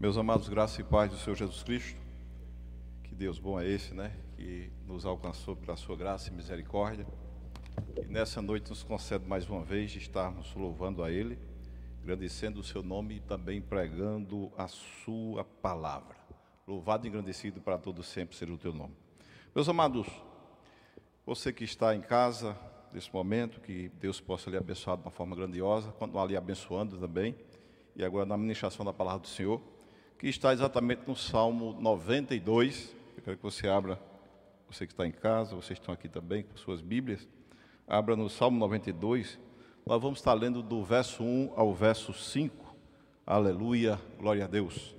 Meus amados, graça e paz do Senhor Jesus Cristo. Que Deus bom é esse, né? Que nos alcançou pela sua graça e misericórdia. E nessa noite nos concede mais uma vez de estarmos louvando a Ele, agradecendo o seu nome e também pregando a sua palavra. Louvado e engrandecido para todos sempre seja o teu nome. Meus amados, você que está em casa nesse momento, que Deus possa lhe abençoar de uma forma grandiosa, continuar lhe abençoando também. E agora na administração da palavra do Senhor que está exatamente no Salmo 92. Eu quero que você abra, você que está em casa, vocês estão aqui também com suas Bíblias, abra no Salmo 92. Nós vamos estar lendo do verso 1 ao verso 5. Aleluia, glória a Deus.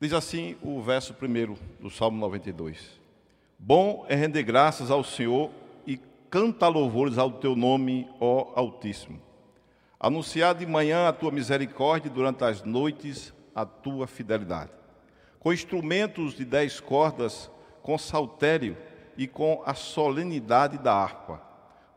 Diz assim o verso primeiro do Salmo 92. Bom é render graças ao Senhor e canta louvores ao teu nome, ó Altíssimo. Anunciar de manhã a tua misericórdia durante as noites a tua fidelidade. Com instrumentos de dez cordas, com saltério e com a solenidade da harpa.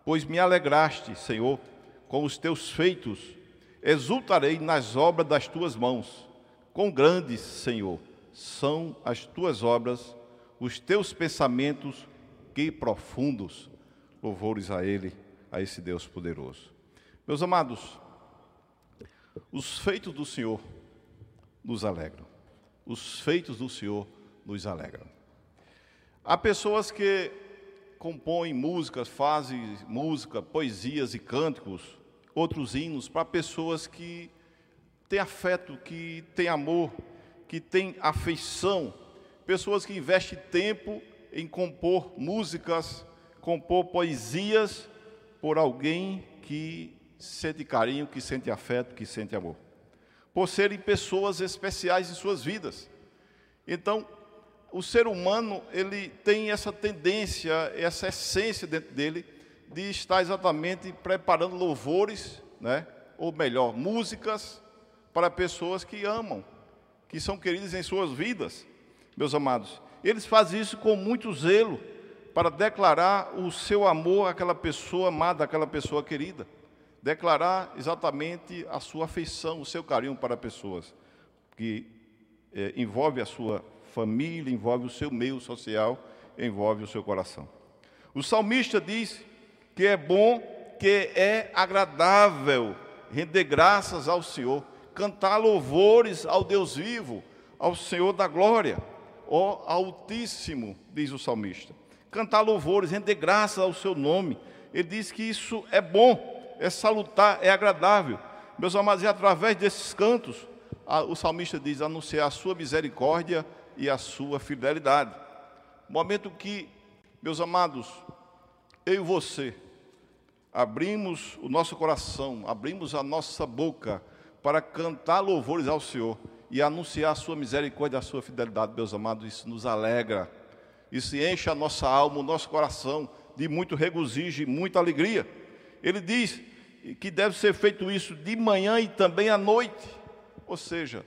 Pois me alegraste, Senhor, com os teus feitos, exultarei nas obras das tuas mãos. Com grandes, Senhor, são as tuas obras, os teus pensamentos, que profundos. Louvores a Ele, a esse Deus poderoso. Meus amados, os feitos do Senhor nos alegram. Os feitos do Senhor nos alegram. Há pessoas que compõem músicas, fazem música, poesias e cânticos, outros hinos para pessoas que têm afeto, que têm amor, que têm afeição, pessoas que investem tempo em compor músicas, compor poesias por alguém que sente carinho, que sente afeto, que sente amor por serem pessoas especiais em suas vidas. Então, o ser humano, ele tem essa tendência, essa essência dentro dele, de estar exatamente preparando louvores, né? ou melhor, músicas para pessoas que amam, que são queridas em suas vidas, meus amados. Eles fazem isso com muito zelo, para declarar o seu amor àquela pessoa amada, àquela pessoa querida declarar exatamente a sua afeição, o seu carinho para pessoas, que é, envolve a sua família, envolve o seu meio social, envolve o seu coração. O salmista diz que é bom, que é agradável render graças ao Senhor, cantar louvores ao Deus vivo, ao Senhor da glória, ó Altíssimo, diz o salmista. Cantar louvores, render graças ao seu nome. Ele diz que isso é bom é salutar, é agradável. Meus amados, e através desses cantos, a, o salmista diz: anunciar a sua misericórdia e a sua fidelidade. Momento que, meus amados, eu e você abrimos o nosso coração, abrimos a nossa boca para cantar louvores ao Senhor e anunciar a sua misericórdia e a sua fidelidade, meus amados, isso nos alegra, isso enche a nossa alma, o nosso coração de muito regozijo e muita alegria. Ele diz que deve ser feito isso de manhã e também à noite, ou seja,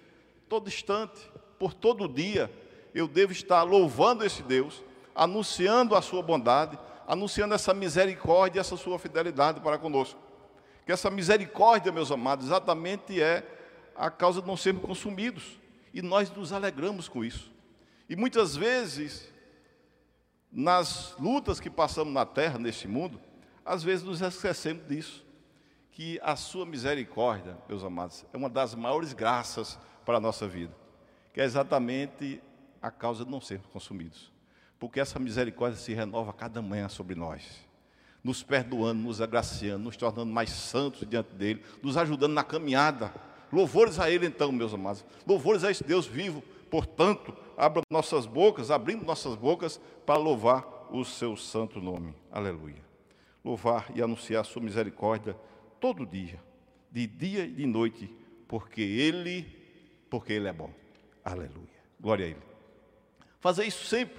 todo instante, por todo dia, eu devo estar louvando esse Deus, anunciando a sua bondade, anunciando essa misericórdia, essa sua fidelidade para conosco. Que essa misericórdia, meus amados, exatamente é a causa de não sermos consumidos, e nós nos alegramos com isso. E muitas vezes, nas lutas que passamos na terra, neste mundo, às vezes nos esquecemos disso que a sua misericórdia, meus amados, é uma das maiores graças para a nossa vida, que é exatamente a causa de não sermos consumidos. Porque essa misericórdia se renova cada manhã sobre nós, nos perdoando, nos agraciando, nos tornando mais santos diante dele, nos ajudando na caminhada. Louvores a ele então, meus amados. Louvores a esse Deus vivo. Portanto, abra nossas bocas, abrindo nossas bocas para louvar o seu santo nome. Aleluia. Louvar e anunciar a sua misericórdia todo dia, de dia e de noite, porque Ele, porque Ele é bom. Aleluia. Glória a Ele. Fazer isso sempre.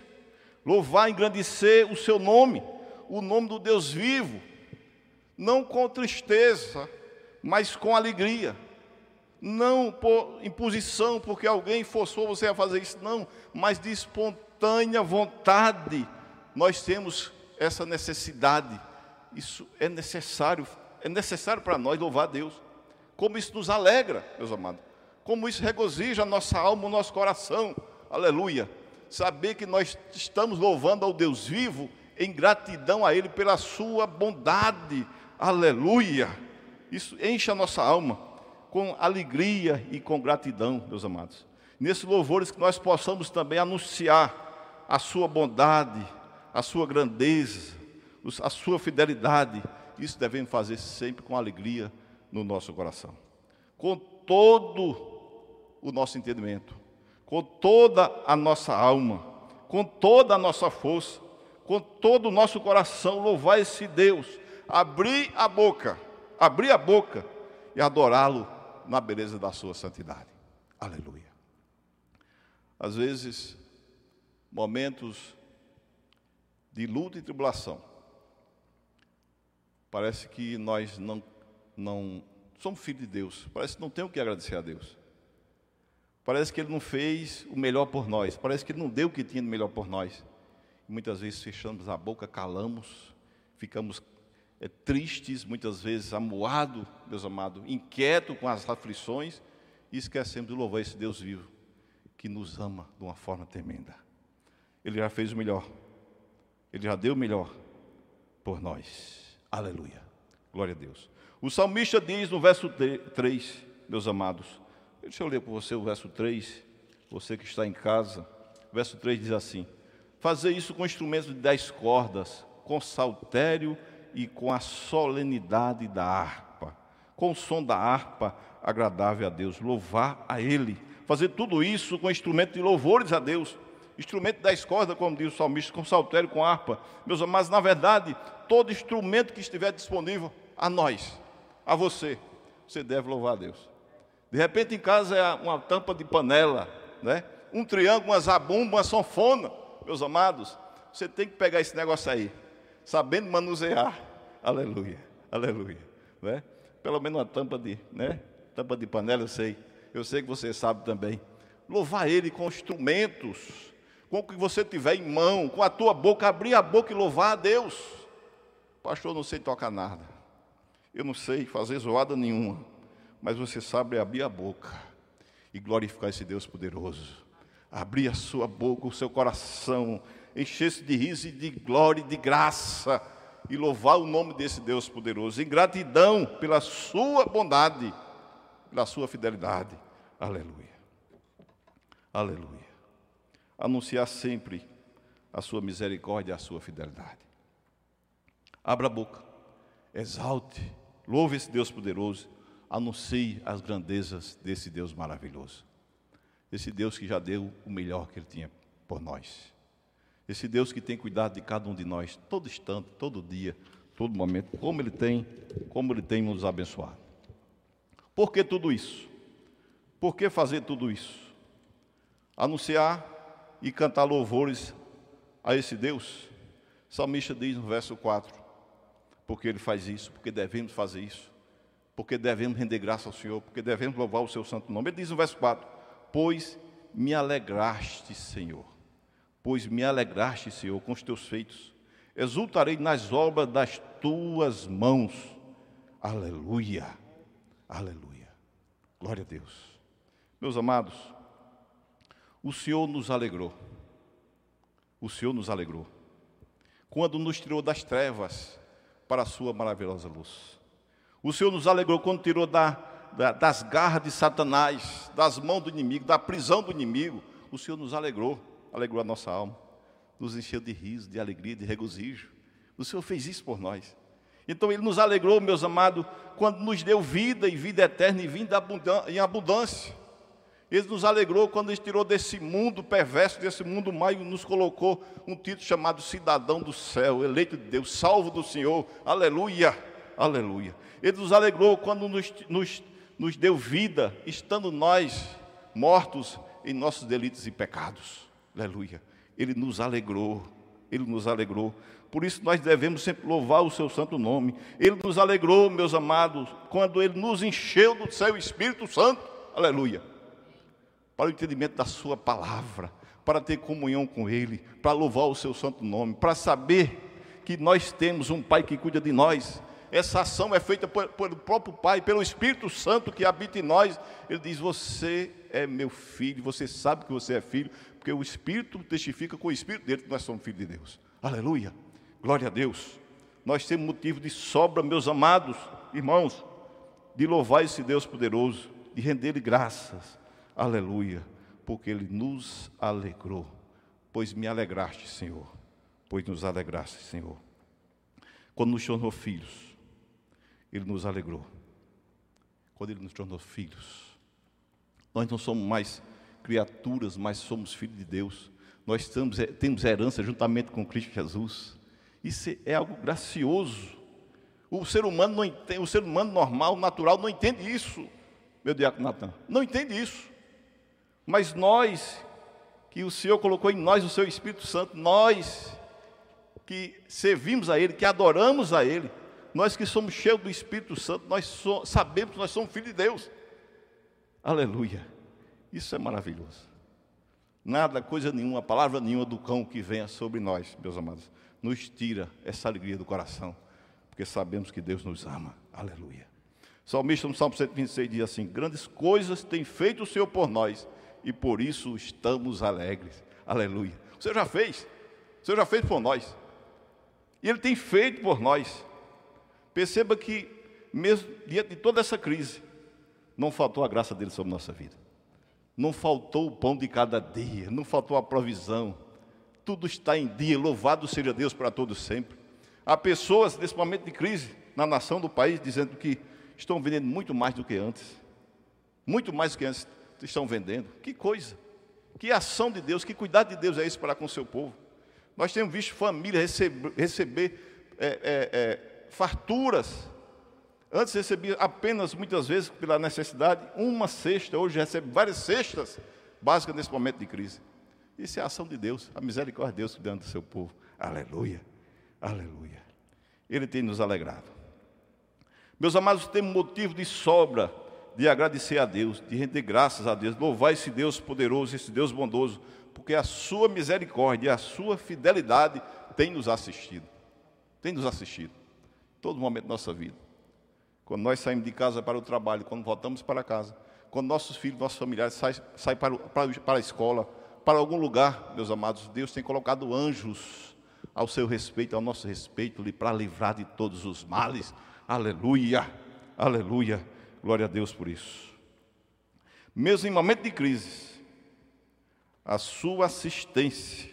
Louvar, engrandecer o seu nome, o nome do Deus vivo, não com tristeza, mas com alegria. Não por imposição, porque alguém forçou você a fazer isso, não, mas de espontânea vontade. Nós temos essa necessidade. Isso é necessário é necessário para nós louvar a Deus. Como isso nos alegra, meus amados. Como isso regozija a nossa alma, o nosso coração. Aleluia. Saber que nós estamos louvando ao Deus vivo em gratidão a Ele pela sua bondade. Aleluia. Isso enche a nossa alma com alegria e com gratidão, meus amados. Nesses louvores que nós possamos também anunciar a sua bondade, a sua grandeza, a sua fidelidade. Isso devemos fazer sempre com alegria no nosso coração. Com todo o nosso entendimento, com toda a nossa alma, com toda a nossa força, com todo o nosso coração, louvar esse Deus, abrir a boca, abrir a boca e adorá-lo na beleza da sua santidade. Aleluia. Às vezes, momentos de luta e tribulação, parece que nós não, não somos filhos de Deus, parece que não temos o que agradecer a Deus. Parece que Ele não fez o melhor por nós, parece que Ele não deu o que tinha de melhor por nós. Muitas vezes fechamos a boca, calamos, ficamos é, tristes, muitas vezes amuados, meus amados, inquietos com as aflições e esquecemos de louvar esse Deus vivo que nos ama de uma forma tremenda. Ele já fez o melhor, Ele já deu o melhor por nós. Aleluia. Glória a Deus. O salmista diz no verso 3, meus amados, Deixa eu ler para você o verso 3, você que está em casa. O verso 3 diz assim: Fazer isso com instrumentos de dez cordas, com saltério e com a solenidade da harpa, com o som da harpa agradável a Deus, louvar a Ele. Fazer tudo isso com instrumento de louvores a Deus, instrumento dez cordas, como diz o salmista, com saltério, com harpa. Meus amados, na verdade, todo instrumento que estiver disponível a nós, a você, você deve louvar a Deus. De repente em casa é uma tampa de panela, né? um triângulo, uma zabumba, uma sanfona. Meus amados, você tem que pegar esse negócio aí, sabendo manusear. Aleluia, aleluia. Né? Pelo menos uma tampa de, né? tampa de panela, eu sei. Eu sei que você sabe também. Louvar Ele com instrumentos, com o que você tiver em mão, com a tua boca, abrir a boca e louvar a Deus. Pastor, não sei tocar nada. Eu não sei fazer zoada nenhuma mas você sabe abrir a boca e glorificar esse Deus poderoso. Abrir a sua boca, o seu coração, encher-se de riso e de glória e de graça e louvar o nome desse Deus poderoso, em gratidão pela sua bondade, pela sua fidelidade. Aleluia. Aleluia. Anunciar sempre a sua misericórdia e a sua fidelidade. Abra a boca, exalte, louve esse Deus poderoso anuncie as grandezas desse Deus maravilhoso. Esse Deus que já deu o melhor que Ele tinha por nós. Esse Deus que tem cuidado de cada um de nós, todo instante, todo dia, todo momento, como Ele tem, como Ele tem nos abençoado. Por que tudo isso? Por que fazer tudo isso? Anunciar e cantar louvores a esse Deus. O salmista diz no verso 4: porque Ele faz isso, porque devemos fazer isso porque devemos render graça ao Senhor, porque devemos louvar o seu santo nome. Ele diz no verso 4: Pois me alegraste, Senhor, pois me alegraste, Senhor, com os teus feitos, exultarei nas obras das tuas mãos. Aleluia, aleluia, glória a Deus. Meus amados, o Senhor nos alegrou, o Senhor nos alegrou, quando nos tirou das trevas para a sua maravilhosa luz. O Senhor nos alegrou quando tirou da, da, das garras de Satanás, das mãos do inimigo, da prisão do inimigo. O Senhor nos alegrou, alegrou a nossa alma, nos encheu de riso, de alegria, de regozijo. O Senhor fez isso por nós. Então Ele nos alegrou, meus amados, quando nos deu vida e vida eterna e vida em abundância. Ele nos alegrou quando Ele tirou desse mundo perverso, desse mundo mau e nos colocou um título chamado cidadão do céu, eleito de Deus, salvo do Senhor. Aleluia, aleluia. Ele nos alegrou quando nos, nos, nos deu vida, estando nós mortos em nossos delitos e pecados. Aleluia. Ele nos alegrou. Ele nos alegrou. Por isso nós devemos sempre louvar o seu santo nome. Ele nos alegrou, meus amados, quando ele nos encheu do seu Espírito Santo. Aleluia. Para o entendimento da sua palavra, para ter comunhão com ele, para louvar o seu santo nome, para saber que nós temos um pai que cuida de nós essa ação é feita pelo próprio Pai, pelo Espírito Santo que habita em nós. Ele diz: Você é meu filho, você sabe que você é filho, porque o Espírito testifica com o Espírito dele que nós somos filhos de Deus. Aleluia, glória a Deus. Nós temos motivo de sobra, meus amados irmãos, de louvar esse Deus poderoso, de render-lhe graças. Aleluia, porque ele nos alegrou, pois me alegraste, Senhor, pois nos alegraste, Senhor. Quando nos tornou filhos, Ele nos alegrou. Quando Ele nos tornou filhos, nós não somos mais criaturas, mas somos filhos de Deus. Nós temos, temos herança juntamente com Cristo Jesus. Isso é algo gracioso. O ser humano não entende, o ser humano normal, natural, não entende isso, meu diácono Natan. Não entende isso. Mas nós, que o Senhor colocou em nós o seu Espírito Santo, nós que servimos a Ele, que adoramos a Ele, nós que somos cheios do Espírito Santo, nós so, sabemos que nós somos filhos de Deus. Aleluia. Isso é maravilhoso. Nada, coisa nenhuma, palavra nenhuma do cão que venha sobre nós, meus amados, nos tira essa alegria do coração, porque sabemos que Deus nos ama. Aleluia. Salmista no Salmo 126 diz assim: Grandes coisas tem feito o Senhor por nós, e por isso estamos alegres. Aleluia. O Senhor já fez, o Senhor já fez por nós. E Ele tem feito por nós. Perceba que, mesmo diante de toda essa crise, não faltou a graça dele sobre nossa vida. Não faltou o pão de cada dia, não faltou a provisão. Tudo está em dia, louvado seja Deus para todos sempre. Há pessoas nesse momento de crise na nação do país dizendo que estão vendendo muito mais do que antes. Muito mais do que antes estão vendendo. Que coisa! Que ação de Deus, que cuidado de Deus é esse para com o seu povo. Nós temos visto famílias receber, receber é, é, é, farturas. Antes recebia apenas, muitas vezes, pela necessidade, uma cesta, hoje recebe várias cestas básicas nesse momento de crise. Isso é a ação de Deus, a misericórdia de Deus cuidando do seu povo. Aleluia, aleluia. Ele tem nos alegrado. Meus amados, temos motivo de sobra de agradecer a Deus, de render graças a Deus, louvar esse Deus poderoso, esse Deus bondoso, porque a sua misericórdia, a sua fidelidade tem nos assistido. Tem nos assistido. Todo momento da nossa vida. Quando nós saímos de casa para o trabalho, quando voltamos para casa, quando nossos filhos, nossos familiares saem, saem para, para, para a escola, para algum lugar, meus amados, Deus tem colocado anjos ao seu respeito, ao nosso respeito, para livrar de todos os males. Aleluia, aleluia, glória a Deus por isso. Mesmo em momento de crise, a sua assistência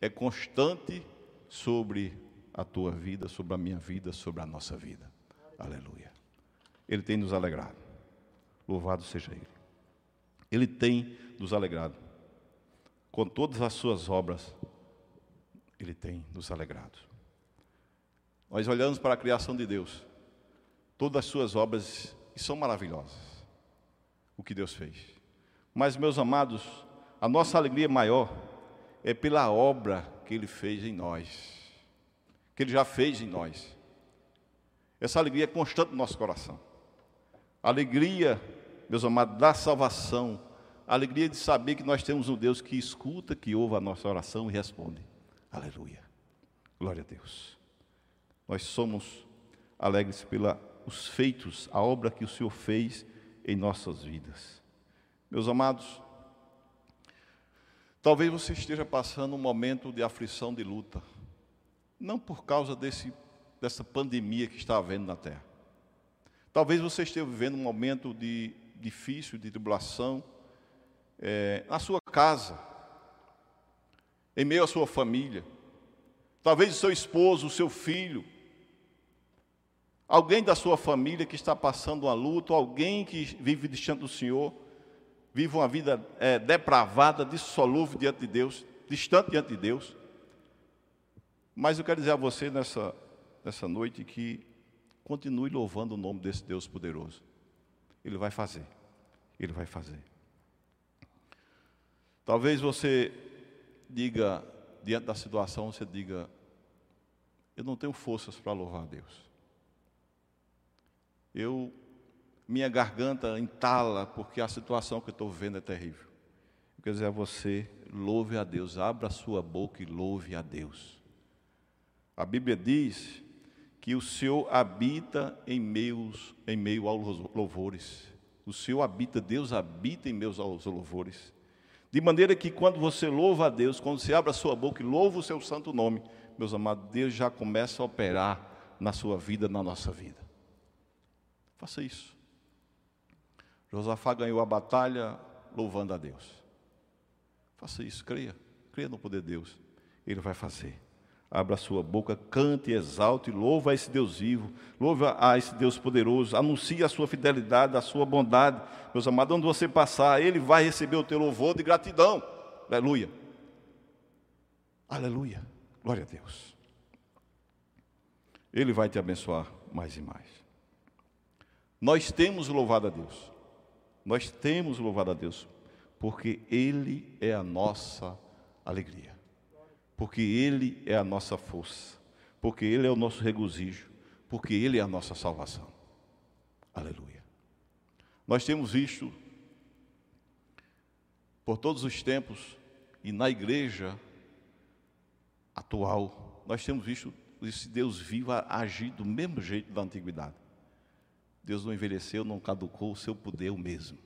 é constante sobre a tua vida, sobre a minha vida, sobre a nossa vida. Aleluia. Ele tem nos alegrado. Louvado seja Ele. Ele tem nos alegrado. Com todas as suas obras, Ele tem nos alegrado. Nós olhamos para a criação de Deus, todas as suas obras, e são maravilhosas, o que Deus fez. Mas, meus amados, a nossa alegria maior é pela obra que Ele fez em nós, que Ele já fez em nós. Essa alegria é constante no nosso coração. Alegria, meus amados, da salvação, alegria de saber que nós temos um Deus que escuta, que ouve a nossa oração e responde. Aleluia. Glória a Deus. Nós somos alegres pelos feitos, a obra que o Senhor fez em nossas vidas. Meus amados, Talvez você esteja passando um momento de aflição, de luta, não por causa desse, dessa pandemia que está havendo na terra. Talvez você esteja vivendo um momento de difícil, de tribulação, é, na sua casa, em meio à sua família. Talvez o seu esposo, o seu filho, alguém da sua família que está passando uma luta, alguém que vive distante do Senhor vive uma vida é, depravada, dissolúvel diante de Deus, distante diante de Deus. Mas eu quero dizer a você nessa, nessa noite que continue louvando o nome desse Deus poderoso. Ele vai fazer. Ele vai fazer. Talvez você diga, diante da situação, você diga: Eu não tenho forças para louvar a Deus. Eu minha garganta entala, porque a situação que eu estou vivendo é terrível. Eu quero dizer a você, louve a Deus, abra a sua boca e louve a Deus. A Bíblia diz que o Senhor habita em meus em meio aos louvores. O Senhor habita, Deus habita em meus aos louvores. De maneira que quando você louva a Deus, quando você abre a sua boca e louva o seu santo nome, meus amados, Deus já começa a operar na sua vida, na nossa vida. Faça isso. Josafá ganhou a batalha louvando a Deus. Faça isso, creia. Creia no poder de Deus. Ele vai fazer. Abra sua boca, cante, exalte, louva a esse Deus vivo, louva a esse Deus poderoso, anuncie a sua fidelidade, a sua bondade. Meus amados, onde você passar, Ele vai receber o teu louvor de gratidão. Aleluia. Aleluia. Glória a Deus. Ele vai te abençoar mais e mais. Nós temos louvado a Deus. Nós temos louvado a Deus, porque Ele é a nossa alegria porque Ele é a nossa força, porque Ele é o nosso regozijo, porque Ele é a nossa salvação. Aleluia. Nós temos visto, por todos os tempos, e na igreja atual, nós temos visto esse Deus vivo agir do mesmo jeito da antiguidade. Deus não envelheceu, não caducou, o seu poder o mesmo.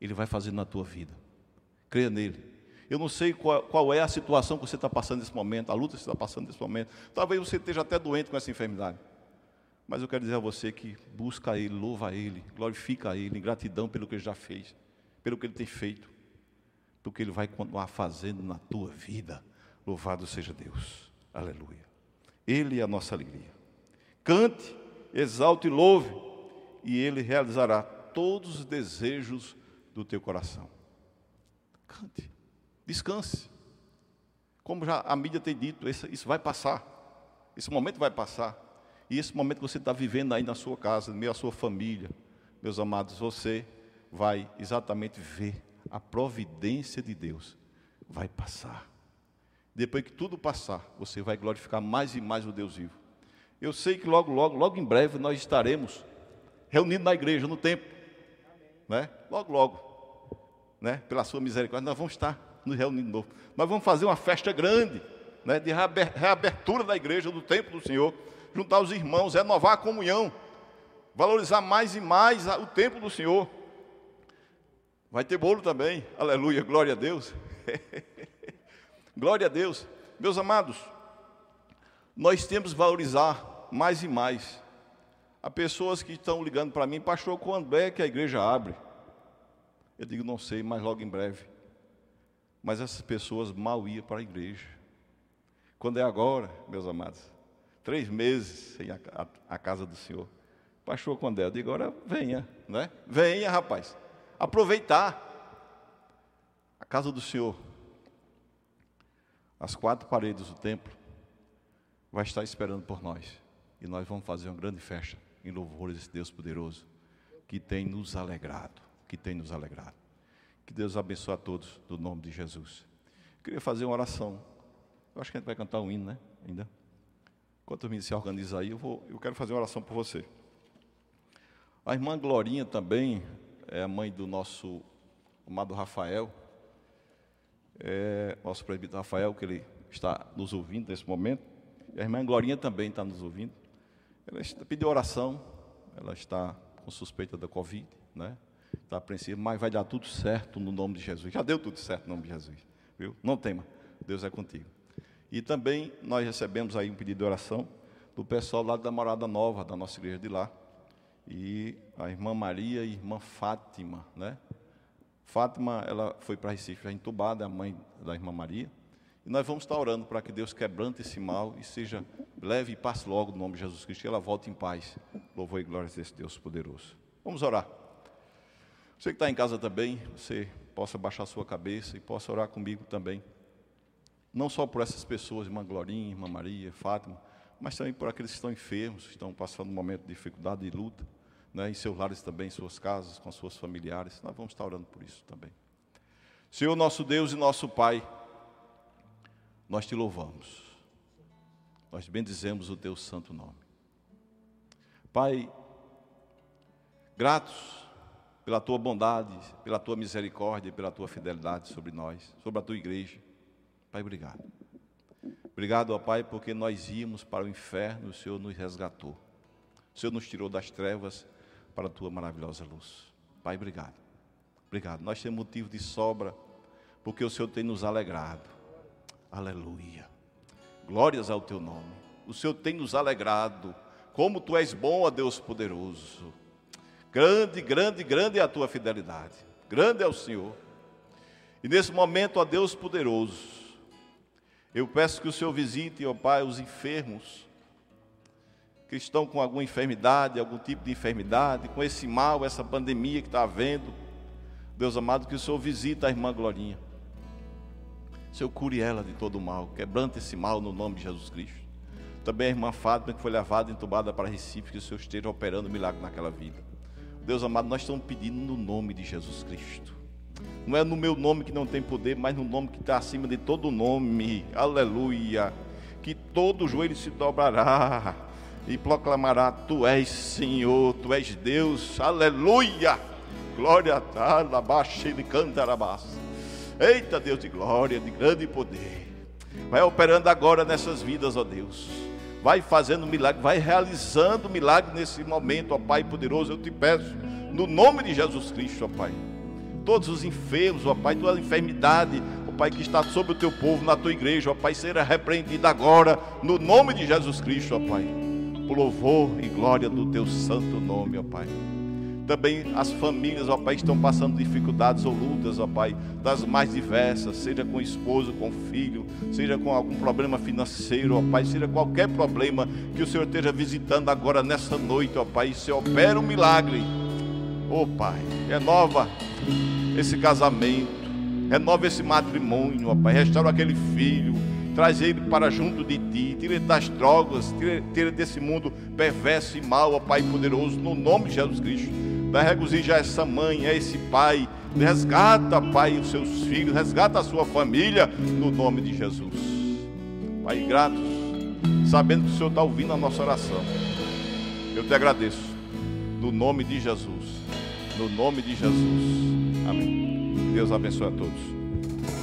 Ele vai fazer na tua vida. Creia nele. Eu não sei qual, qual é a situação que você está passando nesse momento, a luta que você está passando nesse momento. Talvez você esteja até doente com essa enfermidade. Mas eu quero dizer a você que busca Ele, louva Ele, glorifica Ele, em gratidão pelo que Ele já fez, pelo que Ele tem feito, pelo que Ele vai continuar fazendo na tua vida. Louvado seja Deus. Aleluia. Ele é a nossa alegria. Cante, exalte e louve, e Ele realizará todos os desejos do teu coração. Cante. Descanse. Como já a mídia tem dito, isso vai passar. Esse momento vai passar. E esse momento que você está vivendo aí na sua casa, no meio da sua família, meus amados, você vai exatamente ver a providência de Deus. Vai passar. Depois que tudo passar, você vai glorificar mais e mais o Deus vivo. Eu sei que logo, logo, logo em breve nós estaremos reunidos na igreja, no templo. Né? Logo, logo. Né? Pela sua misericórdia, nós vamos estar nos reunir de novo. Nós vamos fazer uma festa grande, né, de reabertura da igreja, do templo do Senhor, juntar os irmãos, renovar a comunhão, valorizar mais e mais o templo do Senhor. Vai ter bolo também, aleluia, glória a Deus. glória a Deus. Meus amados, nós temos que valorizar mais e mais. Há pessoas que estão ligando para mim, pastor, quando é que a igreja abre? Eu digo, não sei, mas logo em breve. Mas essas pessoas mal iam para a igreja. Quando é agora, meus amados, três meses sem a, a, a casa do Senhor. Pastor, quando é? Eu digo, agora venha, né? Venha, rapaz. Aproveitar. A casa do Senhor, as quatro paredes do templo, vai estar esperando por nós. E nós vamos fazer uma grande festa em louvores desse Deus poderoso, que tem nos alegrado, que tem nos alegrado. Que Deus abençoe a todos, do nome de Jesus. Queria fazer uma oração. Eu acho que a gente vai cantar um hino, né? Ainda. Enquanto o se organiza aí, eu, vou, eu quero fazer uma oração por você. A irmã Glorinha também é a mãe do nosso amado Rafael. É, nosso presbítero Rafael, que ele está nos ouvindo nesse momento. E a irmã Glorinha também está nos ouvindo. Ela pediu oração, ela está com suspeita da Covid, né? está apreensivo, mas vai dar tudo certo no nome de Jesus. Já deu tudo certo no nome de Jesus, viu? Não tema, Deus é contigo. E também nós recebemos aí um pedido de oração do pessoal lá da Morada Nova, da nossa igreja de lá. E a irmã Maria e a irmã Fátima, né? Fátima, ela foi para Recife já entubada, é a mãe da irmã Maria. E nós vamos estar orando para que Deus quebrante esse mal e seja leve e passe logo no nome de Jesus Cristo, que ela volte em paz. Louvor e glória a esse Deus poderoso. Vamos orar. Você que está em casa também, você possa baixar sua cabeça e possa orar comigo também. Não só por essas pessoas, irmã Glorinha, irmã Maria, Fátima, mas também por aqueles que estão enfermos, que estão passando um momento de dificuldade e luta, né, em seus lares também, em suas casas, com suas familiares. Nós vamos estar orando por isso também. Senhor nosso Deus e nosso Pai, nós te louvamos. Nós bendizemos o teu santo nome. Pai, gratos pela tua bondade, pela tua misericórdia, pela tua fidelidade sobre nós, sobre a tua igreja. Pai, obrigado. Obrigado, ó Pai, porque nós íamos para o inferno o Senhor nos resgatou. O Senhor nos tirou das trevas para a tua maravilhosa luz. Pai, obrigado. Obrigado. Nós temos motivo de sobra, porque o Senhor tem nos alegrado. Aleluia. Glórias ao teu nome. O Senhor tem nos alegrado. Como tu és bom, ó Deus poderoso. Grande, grande, grande é a tua fidelidade. Grande é o Senhor. E nesse momento, ó Deus poderoso, eu peço que o Senhor visite, ó Pai, os enfermos que estão com alguma enfermidade, algum tipo de enfermidade, com esse mal, essa pandemia que está havendo. Deus amado, que o Senhor visita a irmã Glorinha. Senhor, cure ela de todo o mal, quebrante esse mal no nome de Jesus Cristo. Também a irmã Fátima, que foi levada entubada para Recife, que o Senhor esteja operando milagre naquela vida. Deus amado, nós estamos pedindo no nome de Jesus Cristo. Não é no meu nome que não tem poder, mas no nome que está acima de todo nome. Aleluia. Que todo joelho se dobrará e proclamará: Tu és Senhor, Tu és Deus, aleluia, glória a Deus, ele canta Eita Deus de glória, de grande poder, vai operando agora nessas vidas, ó Deus, vai fazendo milagre, vai realizando milagre nesse momento, ó Pai poderoso, eu te peço, no nome de Jesus Cristo, ó Pai. Todos os enfermos, ó Pai, toda enfermidade, ó Pai, que está sobre o teu povo, na tua igreja, ó Pai, será repreendida agora, no nome de Jesus Cristo, ó Pai por louvor e glória do teu santo nome, ó Pai. Também as famílias, ó Pai, estão passando dificuldades ou lutas, ó Pai, das mais diversas, seja com esposo, com filho, seja com algum problema financeiro, ó Pai, seja qualquer problema que o Senhor esteja visitando agora nessa noite, ó Pai, se opera um milagre. Ó Pai, renova esse casamento, renova esse matrimônio, ó Pai, restaura aquele filho, traz ele para junto de ti, tira ele das drogas, tira, tira desse mundo perverso e mau, ó Pai poderoso, no nome de Jesus Cristo. Dá regozija essa mãe, a esse pai, resgata, Pai, os seus filhos, resgata a sua família, no nome de Jesus. Pai, gratos, sabendo que o Senhor está ouvindo a nossa oração, eu te agradeço, no nome de Jesus, no nome de Jesus. Amém. Deus abençoe a todos.